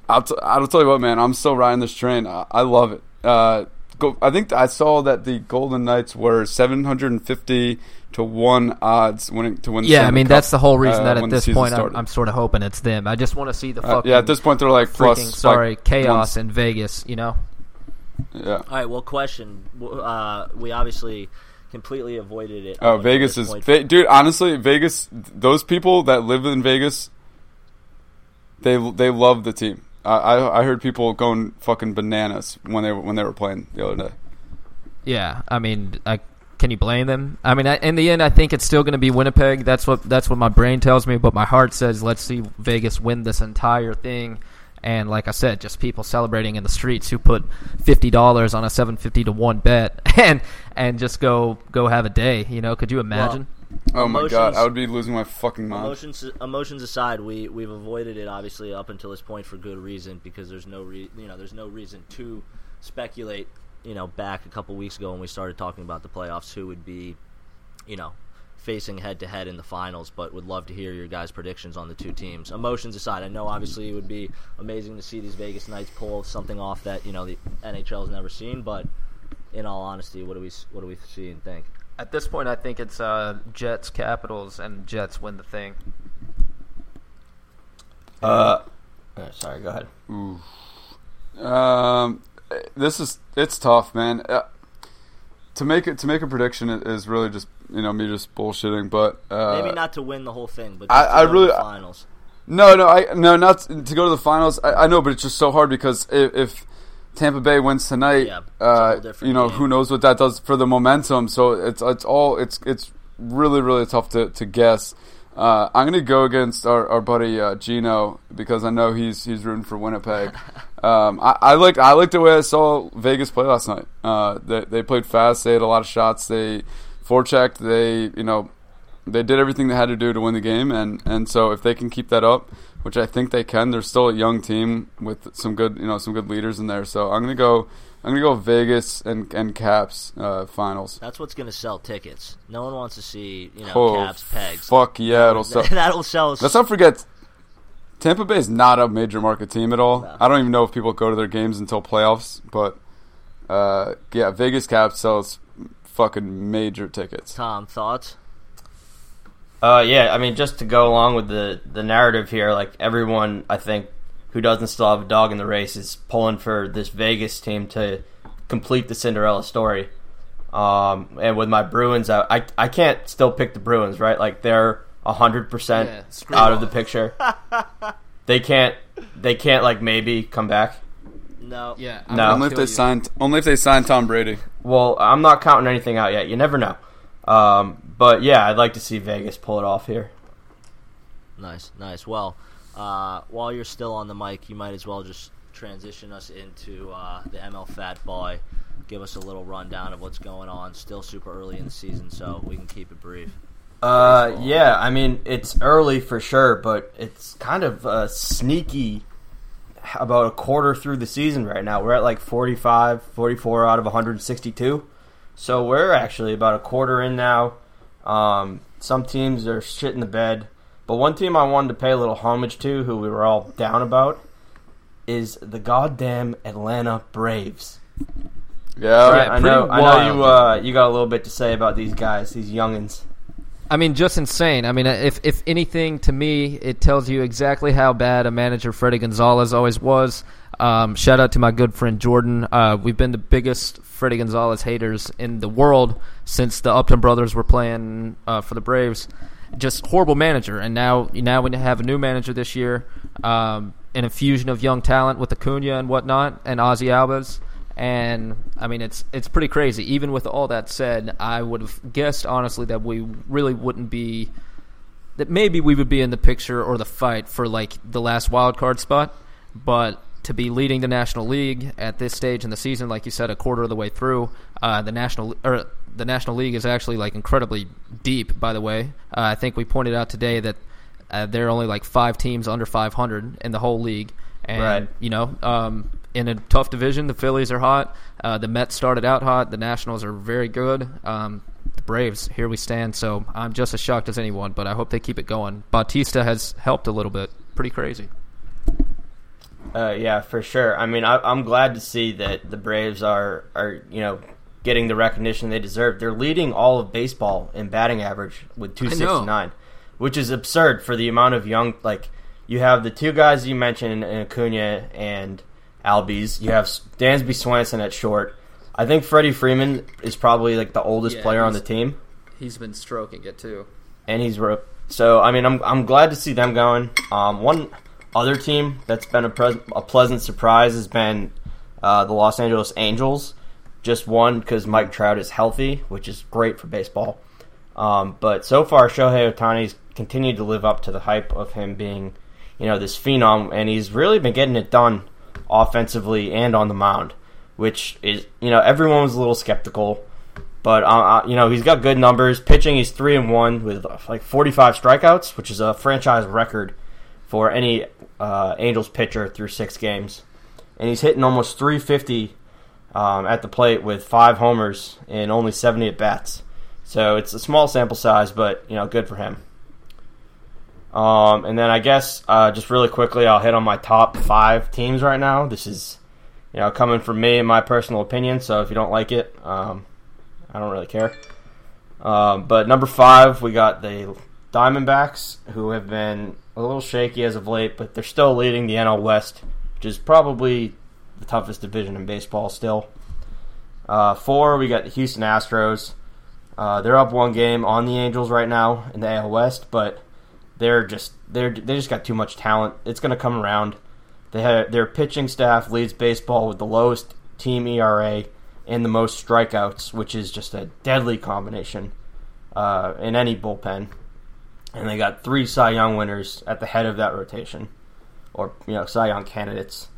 I'll, t- I'll tell you what, man. I'm still riding this train. I, I love it. Uh, go, I think I saw that the Golden Knights were 750 to one odds winning to win. The Yeah, I mean Cup, that's the whole reason uh, that when at this point I'm. I'm sort of hoping it's them. I just want to see the Uh, fucking yeah, at this point they're like plus. freaking sorry like, chaos one- in Vegas. You know. Yeah. All right. Well, question. Uh, we obviously completely avoided it. Oh, Vegas is. Ve- dude. Honestly, Vegas. Those people that live in Vegas, they they love the team. I I, I heard people going fucking bananas when they were, when they were playing the other day. Yeah, I mean, I, can you blame them? I mean, I, in the end, I think it's still going to be Winnipeg. That's what that's what my brain tells me, but my heart says let's see Vegas win this entire thing. And like I said, just people celebrating in the streets who put fifty dollars on a seven fifty to one bet, <laughs> and and just go go have a day. You know, could you imagine? Oh my god, I would be losing my fucking mind. Emotions, emotions aside, we we've avoided it obviously up until this point for good reason because there's no re- you know there's no reason to speculate. You know, back a couple weeks ago when we started talking about the playoffs, who would be, you know, facing head to head in the finals. But would love to hear your guys' predictions on the two teams. Emotions aside, I know obviously it would be amazing to see these Vegas Knights pull something off that you know the NHL has never seen. But in all honesty, what do we what do we see and think? At this point, I think it's uh, Jets, Capitals, and Jets win the thing. Uh, uh, sorry, go ahead. Um, this is it's tough, man. Uh, to make it to make a prediction is really just you know me just bullshitting, but uh, Maybe not to win the whole thing, but I- just to I go to really- the finals. No, no, I no, not to go to the finals. I, I know, but it's just so hard because if, if Tampa Bay wins tonight, Yeah, uh, you know game. who knows what that does for the momentum. So it's it's all it's it's really really tough to to guess. Uh, I'm gonna go against our, our buddy uh, Gino because I know he's he's rooting for Winnipeg. <laughs> um, I, I like I liked the way I saw Vegas play last night. Uh, they they played fast. They had a lot of shots. They forechecked. They you know they did everything they had to do to win the game, and, and so if they can keep that up, which I think they can, they're still a young team with some good you know some good leaders in there. So I'm gonna go I'm gonna go Vegas and and Caps uh, finals. That's what's going to sell tickets. No one wants to see you know Oh, Caps pegs. Fuck yeah, it'll sell. <laughs> That'll sell. Let's not forget, Tampa Bay is not a major market team at all. No. I don't even know if people go to their games until playoffs, but uh, yeah, Vegas Caps sells fucking major tickets. Tom thoughts. Uh, yeah, I mean, just to go along with the the narrative here, like everyone, I think, who doesn't still have a dog in the race is pulling for this Vegas team to complete the Cinderella story. Um, and with my Bruins, I, I I can't still pick the Bruins, right? Like they're hundred Yeah, percent screw out of the picture. <laughs> they can't they can't like maybe come back. No. Yeah, No. Only if they sign. Only if they sign Tom Brady. Well, I'm not counting anything out yet. You never know. Um, but yeah, I'd like to see Vegas pull it off here. Nice, nice. Well, uh, while you're still on the mic, you might as well just transition us into uh, the ML Fat Boy. Give us a little rundown of what's going on. Still super early in the season, so we can keep it brief. Uh, yeah, I mean it's early for sure, but it's kind of uh, sneaky. About a quarter through the season right now, we're at like 45, 44 out of 162. So we're actually about a quarter in now. Um, some teams are shit in the bed, but one team I wanted to pay a little homage to, who we were all down about, is the goddamn Atlanta Braves. Yeah, Right, I know. pretty I know wild. you. Uh, you got a little bit to say about these guys, these youngins. I mean, just insane. I mean, if if anything, to me, it tells you exactly how bad a manager Fredi Gonzalez always was. Um, shout out to my good friend Jordan. Uh, we've been the biggest Fredi Gonzalez haters in the world since the Upton brothers were playing uh, for the Braves. Just horrible manager, and now now we have a new manager this year. Um, an infusion of young talent with Acuna and whatnot, and Ozzie Albies. And I mean, it's it's pretty crazy. Even with all that said, I would have guessed honestly that we really wouldn't be that maybe we would be in the picture or the fight for like the last wild card spot, but to be leading the National League at this stage in the season, like you said, a quarter of the way through, uh, the national or the National League is actually like incredibly deep. By the way, uh, I think we pointed out today that uh, there are only like five teams under 500 in the whole league, and Right. you know, um, in a tough division, the Phillies are hot. Uh, the Mets started out hot. The Nationals are very good. Um, the Braves, here we stand. So I'm just as shocked as anyone, but I hope they keep it going. Bautista has helped a little bit. Pretty crazy. Uh, yeah, for sure. I mean, I, I'm glad to see that the Braves are are you know getting the recognition they deserve. They're leading all of baseball in batting average with 269, which is absurd for the amount of young like you have the two guys you mentioned, in Acuna and Albies. You have Dansby Swanson at short. I think Freddie Freeman is probably like the oldest Yeah, player on the team. He's been stroking it too. and he's ro- so. I mean, I'm I'm glad to see them going. Um, one other team that's been a, pres- a pleasant surprise has been uh, the Los Angeles Angels. Just one because Mike Trout is healthy, which is great for baseball. Um, but so far, Shohei Ohtani's continued to live up to the hype of him being, you know, this phenom, and he's really been getting it done offensively and on the mound, which is, you know, everyone was a little skeptical. But uh, uh, you know he's got good numbers. Pitching, he's three and one with uh, like 45 strikeouts, which is a franchise record for any uh, Angels pitcher through six games. And he's hitting almost 350 um, at the plate with five homers and only 70 at bats. So it's a small sample size, but you know, good for him. Um, and then I guess uh, just really quickly, I'll hit on my top five teams right now. This is, you know, coming from me and my personal opinion. So if you don't like it, um, I don't really care. Um, but number five, we got the Diamondbacks, who have been a little shaky as of late, but they're still leading the NL West, which is probably the toughest division in baseball still. Uh, four, we got the Houston Astros. Uh, they're up one game on the Angels right now in the AL West, but they're just they're they just got too much talent. It's going to come around. They their pitching staff leads baseball with the lowest team ERA and the most strikeouts, which is just a deadly combination uh, in any bullpen. And they got three Cy Young winners at the head of that rotation, or you know Cy Young candidates.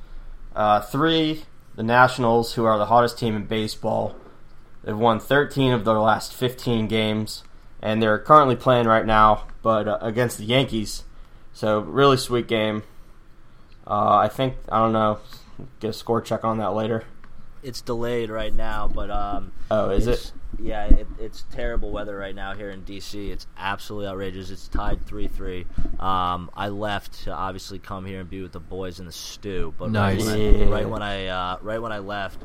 Uh, three, the Nationals, who are the hottest team in baseball. They've won 13 of their last 15 games, and they're currently playing right now, but uh, against the Yankees. So really sweet game. Uh, I think I don't know. Get a score check on that later. It's delayed right now, but um, Oh, is it's- it? Yeah, it, it's terrible weather right now here in DC. It's absolutely outrageous. It's tied three three. Um, I left to obviously come here and be with the boys in the stew, but Nice. right, when I, right when I uh, right when I left,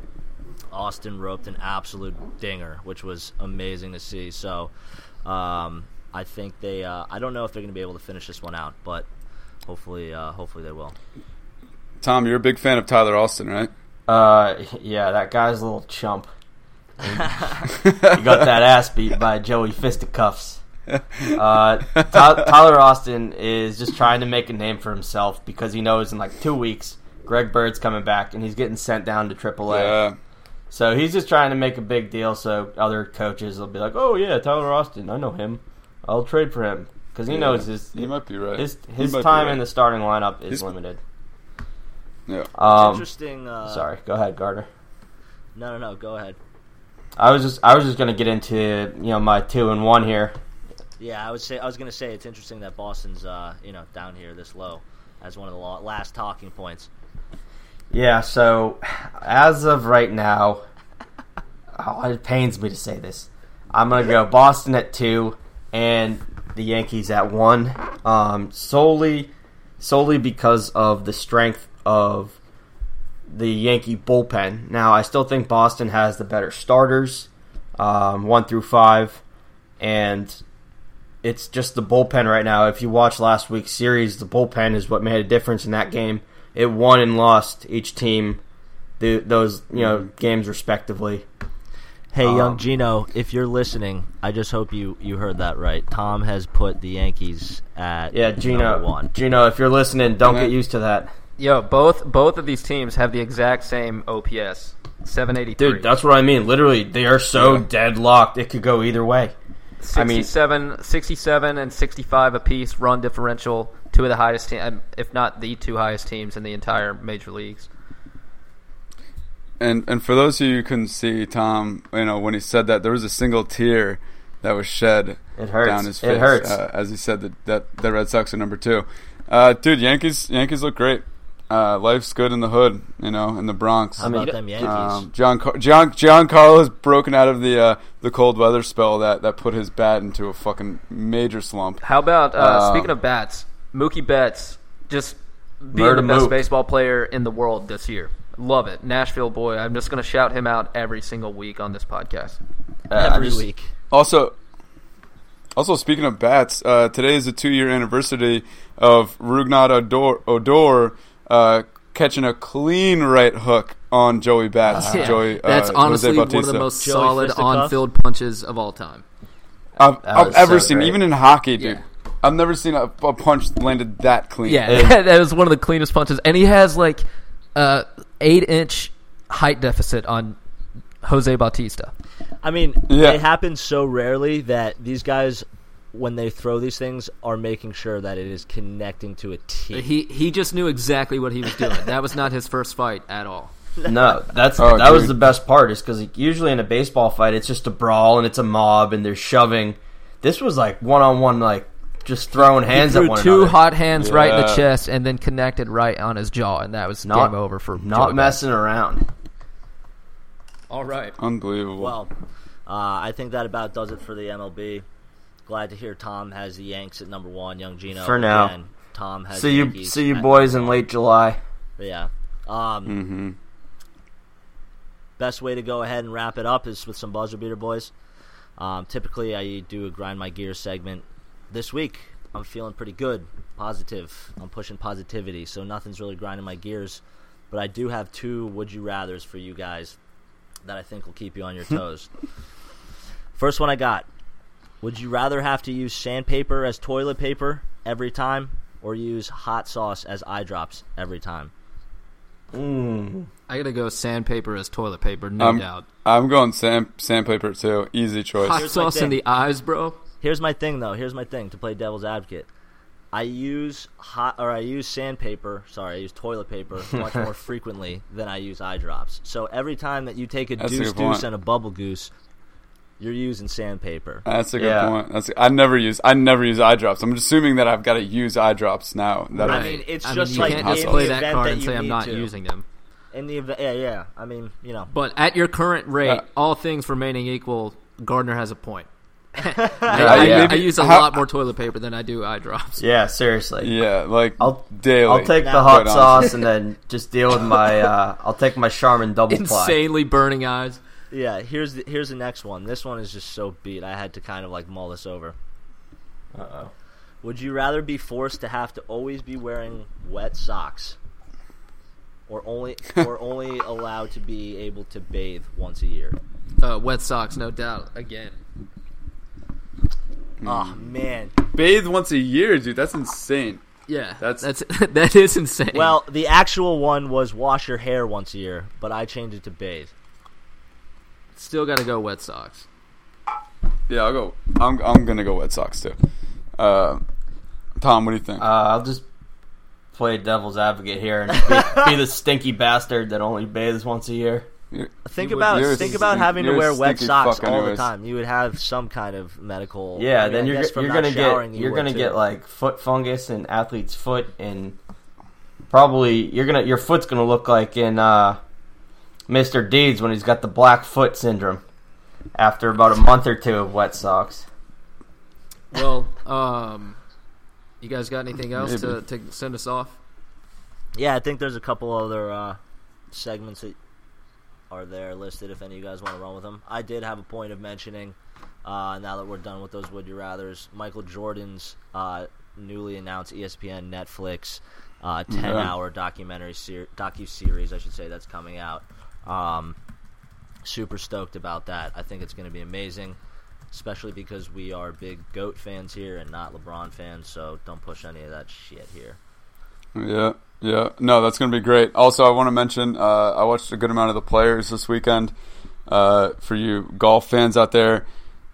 Austin roped an absolute dinger, which was amazing to see. So um, I think they. Uh, I don't know if they're going to be able to finish this one out, but hopefully, uh, hopefully they will. Tom, you're a big fan of Tyler Austin, right? Uh, yeah, that guy's a little chump. he got that <laughs> ass beat by Joey Fisticuffs. Uh, Ty- Tyler Austin is just trying to make a name for himself because he knows in like two weeks Greg Bird's coming back and he's getting sent down to AAA. Yeah. So he's just trying to make a big deal so other coaches will be like, "Oh yeah, Tyler Austin, I know him. I'll trade for him." Because he Yeah. knows his He might be right. his his time right. in the starting lineup is He's- limited. Yeah. Um, interesting. Uh, sorry, go ahead, Gardner. No, no, no. Go ahead. I was just I was just gonna get into you know my two and one here. Yeah, I would say I was going to say it's interesting that Boston's uh, you know down here this low as one of the last talking points. Yeah, so as of right now, <laughs> oh, it pains me to say this. I'm gonna go Boston at two and the Yankees at one, um, solely solely because of the strength of the Yankee bullpen. Now, I still think Boston has the better starters, um, one through five, and it's just the bullpen right now. If you watch last week's series, the bullpen is what made a difference in that game. it won and lost each team the, those you know games respectively. Hey, young Um, Gino, if you're listening, I just hope you, you heard that right. Tom has put the Yankees at Yeah, number Gino. one. Gino, if you're listening, don't Yeah. get used to that. Yo, both both of these teams have the exact same OPS, seven eighty three. Dude, that's what I mean. Literally, they are so Yeah. deadlocked. It could go either way. I mean- 67, 67 and 65 apiece run differential. Two of the highest, te- um, if not the two highest teams in the entire major leagues. And and for those of you who couldn't see Tom, you know when he said that there was a single tear that was shed It hurts. down his It face hurts. Uh, as he said that, that the Red Sox are number two. Uh, dude, Yankees Yankees look great. Uh, life's good in the hood, you know, in the Bronx. How about them Yankees? Um, John John John Carlos broken out of the uh, the cold weather spell that, that put his bat into a fucking major slump. How about uh, Uh, speaking of bats, Mookie Betts just being Murder the best Mook. baseball player in the world this year. Love it, Nashville boy. I'm just gonna shout him out every single week on this podcast. Uh, Every just- week. Also, also speaking of bats, uh, today is the two year anniversary of Rougned Odor, Odor uh, catching a clean right hook on Joey Bats. Yeah, Joey, uh, that's honestly one of the most Joey solid Fisticuff? on-field punches of all time. I've, I've ever so seen, great. even in hockey, dude. Yeah. I've never seen a, a punch landed that clean. Yeah, <laughs> that was one of the cleanest punches, and he has like uh, eight-inch height deficit on Jose Bautista. I mean, Yeah. it happens so rarely that these guys, when they throw these things, are making sure that it is connecting to a T. He he just knew exactly what he was doing. That was not his first fight at all. <laughs> No, that's Oh, that was the best part. Is because usually in a baseball fight, it's just a brawl and it's a mob and they're shoving. This was like one on one, like just throwing hands Threw at one two another. hot hands right in the chest, and then connected right on his jaw, and that was not game over for not Joey messing around. All right. Unbelievable. Well, uh, I think that about does it for the MLB. Glad to hear Tom has the Yanks at number one. Young Gino For now. Again, Tom has See the you, Yankees see you boys in late July. Yeah. Um, hmm best way to go ahead and wrap it up is with some buzzer beater boys. Um, typically, I do a grind my gears segment. This week, I'm feeling pretty good, positive. I'm pushing positivity, so nothing's really grinding my gears. But I do have two would you rather's for you guys that I think will keep you on your <laughs> toes. First one I got: Would you rather have to use sandpaper as toilet paper every time, or use hot sauce as eye drops every time? Mm. I gotta go sandpaper as toilet paper, no Um, doubt. I'm going sand, sandpaper too. Easy choice. Hot here's sauce in the eyes, bro. Here's my thing, though. Here's my thing to play devil's advocate. I use hot or I use sandpaper. Sorry, I use toilet paper <laughs> much more frequently than I use eye drops. So every time that you take a That's a deuce good point. deuce and a bubble goose, you're using sandpaper. That's a good Yeah. point. That's I never use I never use eye drops. I'm assuming that I've got to use eye drops now. That I I- mean, it's I just mean, you like can't just play that card that and say I'm not to. using them. In the event, yeah, yeah. I mean, you know, But at your current rate, Yeah. all things remaining equal, Gardner has a point. I, Yeah, I- yeah. I use a How- lot more toilet paper than I do eye drops. Yeah, seriously. yeah, like I'll- daily. I'll take the hot sauce and <laughs> then just deal with my. Uh, I'll take my Charmin double ply. Insanely burning eyes. yeah. Here's the here's the next one. This one is just so beat. I had to kind of like mull this over. Uh-oh. Would you rather be forced to have to always be wearing wet socks, or only or <laughs> only allowed to be able to bathe once a year? Uh, wet socks, no doubt. Again, Oh man. bathe once a year, dude. That's insane. yeah, That's- that's <laughs> that is insane. Well, the actual one was wash your hair once a year, but I changed it to bathe. still got to go wet socks. Yeah, I'll go. I'm I'm gonna go wet socks too. Uh, Tom, what do you think? Uh, I'll just play devil's advocate here and <laughs> be, be the stinky bastard that only bathes once a year. You're- Think You about you're a think about having to wear wet socks fuck all the time. You would have some kind of medical. Yeah, I mean, then I you're from you're gonna get you you're gonna too. get like foot fungus and athlete's foot and probably you're gonna your foot's gonna look like in uh, Mr. Deeds when he's got the black foot syndrome after about a month or two of wet socks. Well, um, you guys got anything else to, to send us off? Yeah, I think there's a couple other uh, segments that are there listed. If any of you guys want to run with them, I did have a point of mentioning. Uh, now that we're done with those would you rather's, Michael Jordan's uh, newly announced ESPN Netflix uh, ten hour documentary ser- docu series, I should say, that's coming out. Um, super stoked about that. I think it's going to be amazing, especially because we are big goat fans here and not LeBron fans. So don't push any of that shit here. Yeah, yeah. No, that's going to be great. Also, I want to mention uh, I watched a good amount of the players this weekend. Uh, for you golf fans out there,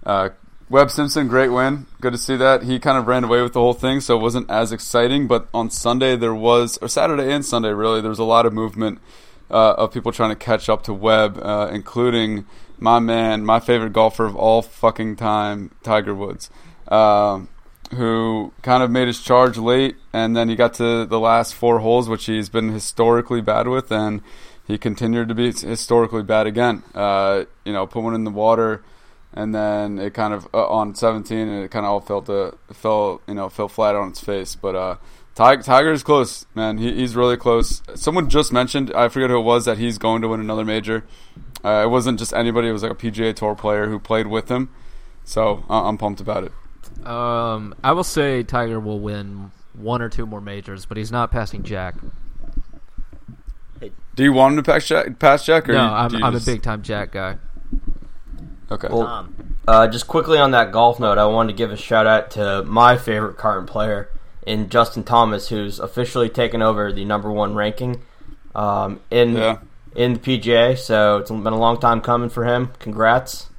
uh, Webb Simpson, great win. Good to see that. He kind of ran away with the whole thing, so it wasn't as exciting. But on Sunday, there was, or Saturday and Sunday, really, there was a lot of movement uh, of people trying to catch up to Webb, uh, including my man, my favorite golfer of all fucking time, Tiger Woods. Um, who kind of made his charge late, and then he got to the last four holes, which he's been historically bad with, and he continued to be historically bad again. Uh, you know, put one in the water, and then it kind of uh, on 17, and it kind of all fell to fell you know fell flat on its face. But uh, Tiger, Tiger is close, man. He, he's really close. Someone just mentioned, I forget who it was, that he's going to win another major. Uh, it wasn't just anybody; it was like a PGA Tour player who played with him. So uh, I'm pumped about it. Um, I will say Tiger will win one or two more majors, but he's not passing Jack. Do you want him to pass Jack? Pass Jack or no, I'm, I'm just- a big time Jack guy. Okay. Well, Tom, Uh, just quickly on that golf note, I wanted to give a shout out to my favorite current player in Justin Thomas, who's officially taken over the number one ranking um, in Yeah. in the PGA. So it's been a long time coming for him. Congrats!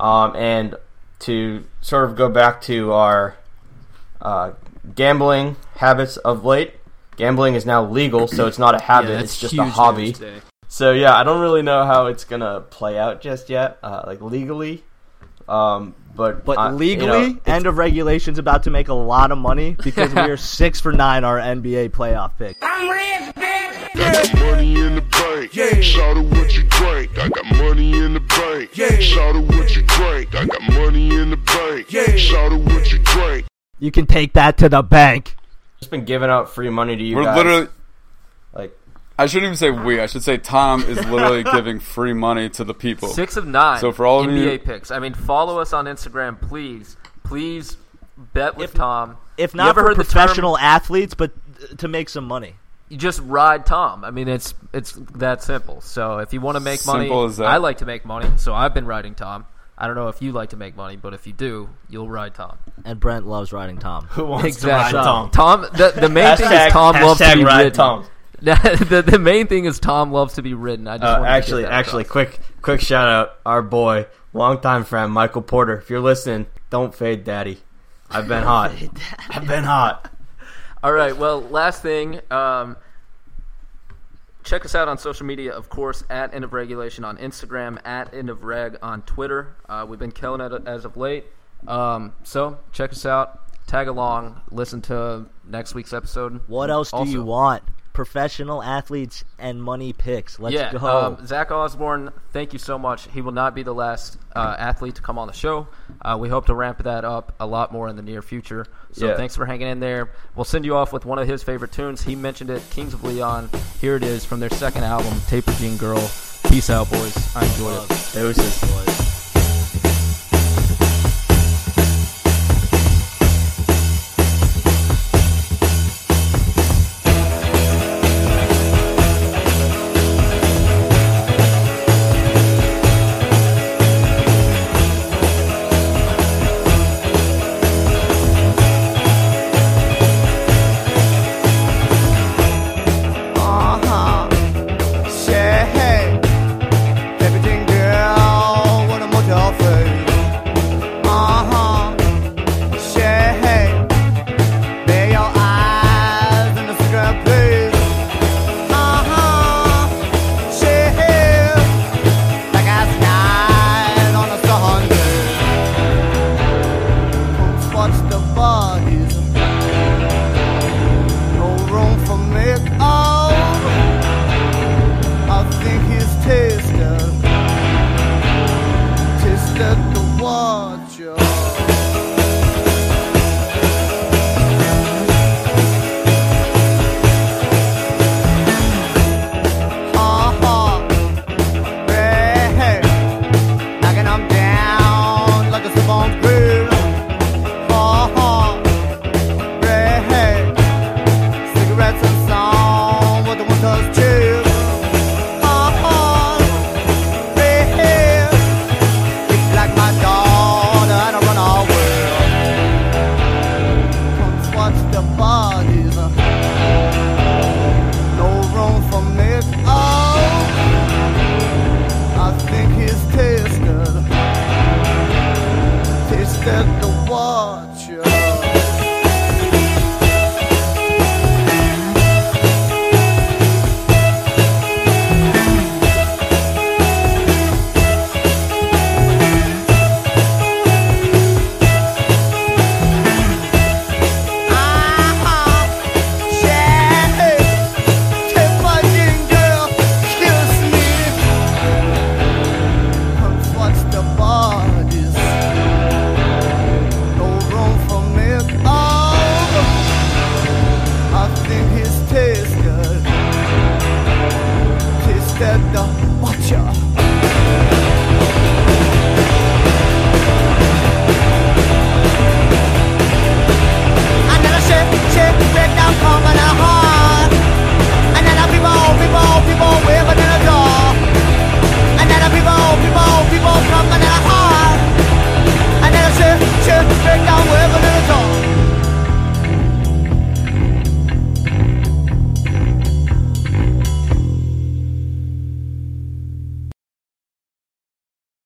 Um, and to sort of go back to our uh, gambling habits of late, gambling is now legal, so it's not a habit; Yeah, it's just a hobby. So yeah, I don't really know how it's gonna play out just yet, uh, like legally. Um, but but uh, you legally, know, end of regulation's about to make a lot of money because we are <laughs> six for nine our NBA playoff pick. I'm rich, Got money in the bank. Yeah. Shout out what you drink. I got money in the bank. Yeah. Shout out what you drink. I got money in the bank. Yeah. Shout out what you drink. You can take that to the bank. just been giving out free money to you We're guys. literally. Like I shouldn't even say we. I should say Tom is literally <laughs> giving free money to the people. Six of nine. So for all of NBA you- picks, I mean, follow us on Instagram, please. Please bet with If- Tom. If not ever for heard the term- professional athletes, but to make some money. you just ride Tom. I mean, it's it's that simple. So if you want to make money, Simple as that. I like to make money, so I've been riding Tom. I don't know if you like to make money, but if you do, you'll ride Tom. And Brent loves riding Tom. who wants Exactly. to ride Tom? Tom. The, the main thing is Tom loves to hashtag be ride ridden. Tom. <laughs> the, the main thing is Tom loves to be ridden. I just Uh, actually, actually, across. quick, quick shout out, our boy, longtime friend Michael Porter. If you're listening, don't fade, Daddy. I've been hot. I've been hot. All right. Well, last thing. Um, check us out on social media, of course, at End of Regulation on Instagram, at End of Reg on Twitter. Uh, we've been killing it as of late. Um, so check us out. Tag along. Listen to next week's episode. What else do you want? Professional athletes and money picks. Let's yeah, go. Um, Zach Osborne, thank you so much. He will not be the last uh, athlete to come on the show. Uh, we hope to ramp that up a lot more in the near future. So Yeah. thanks for hanging in there. We'll send you off with one of his favorite tunes. He mentioned it, Kings of Leon. Here it is from their second album, Taper Jean Girl. Peace out, boys. I enjoyed it. Deuces.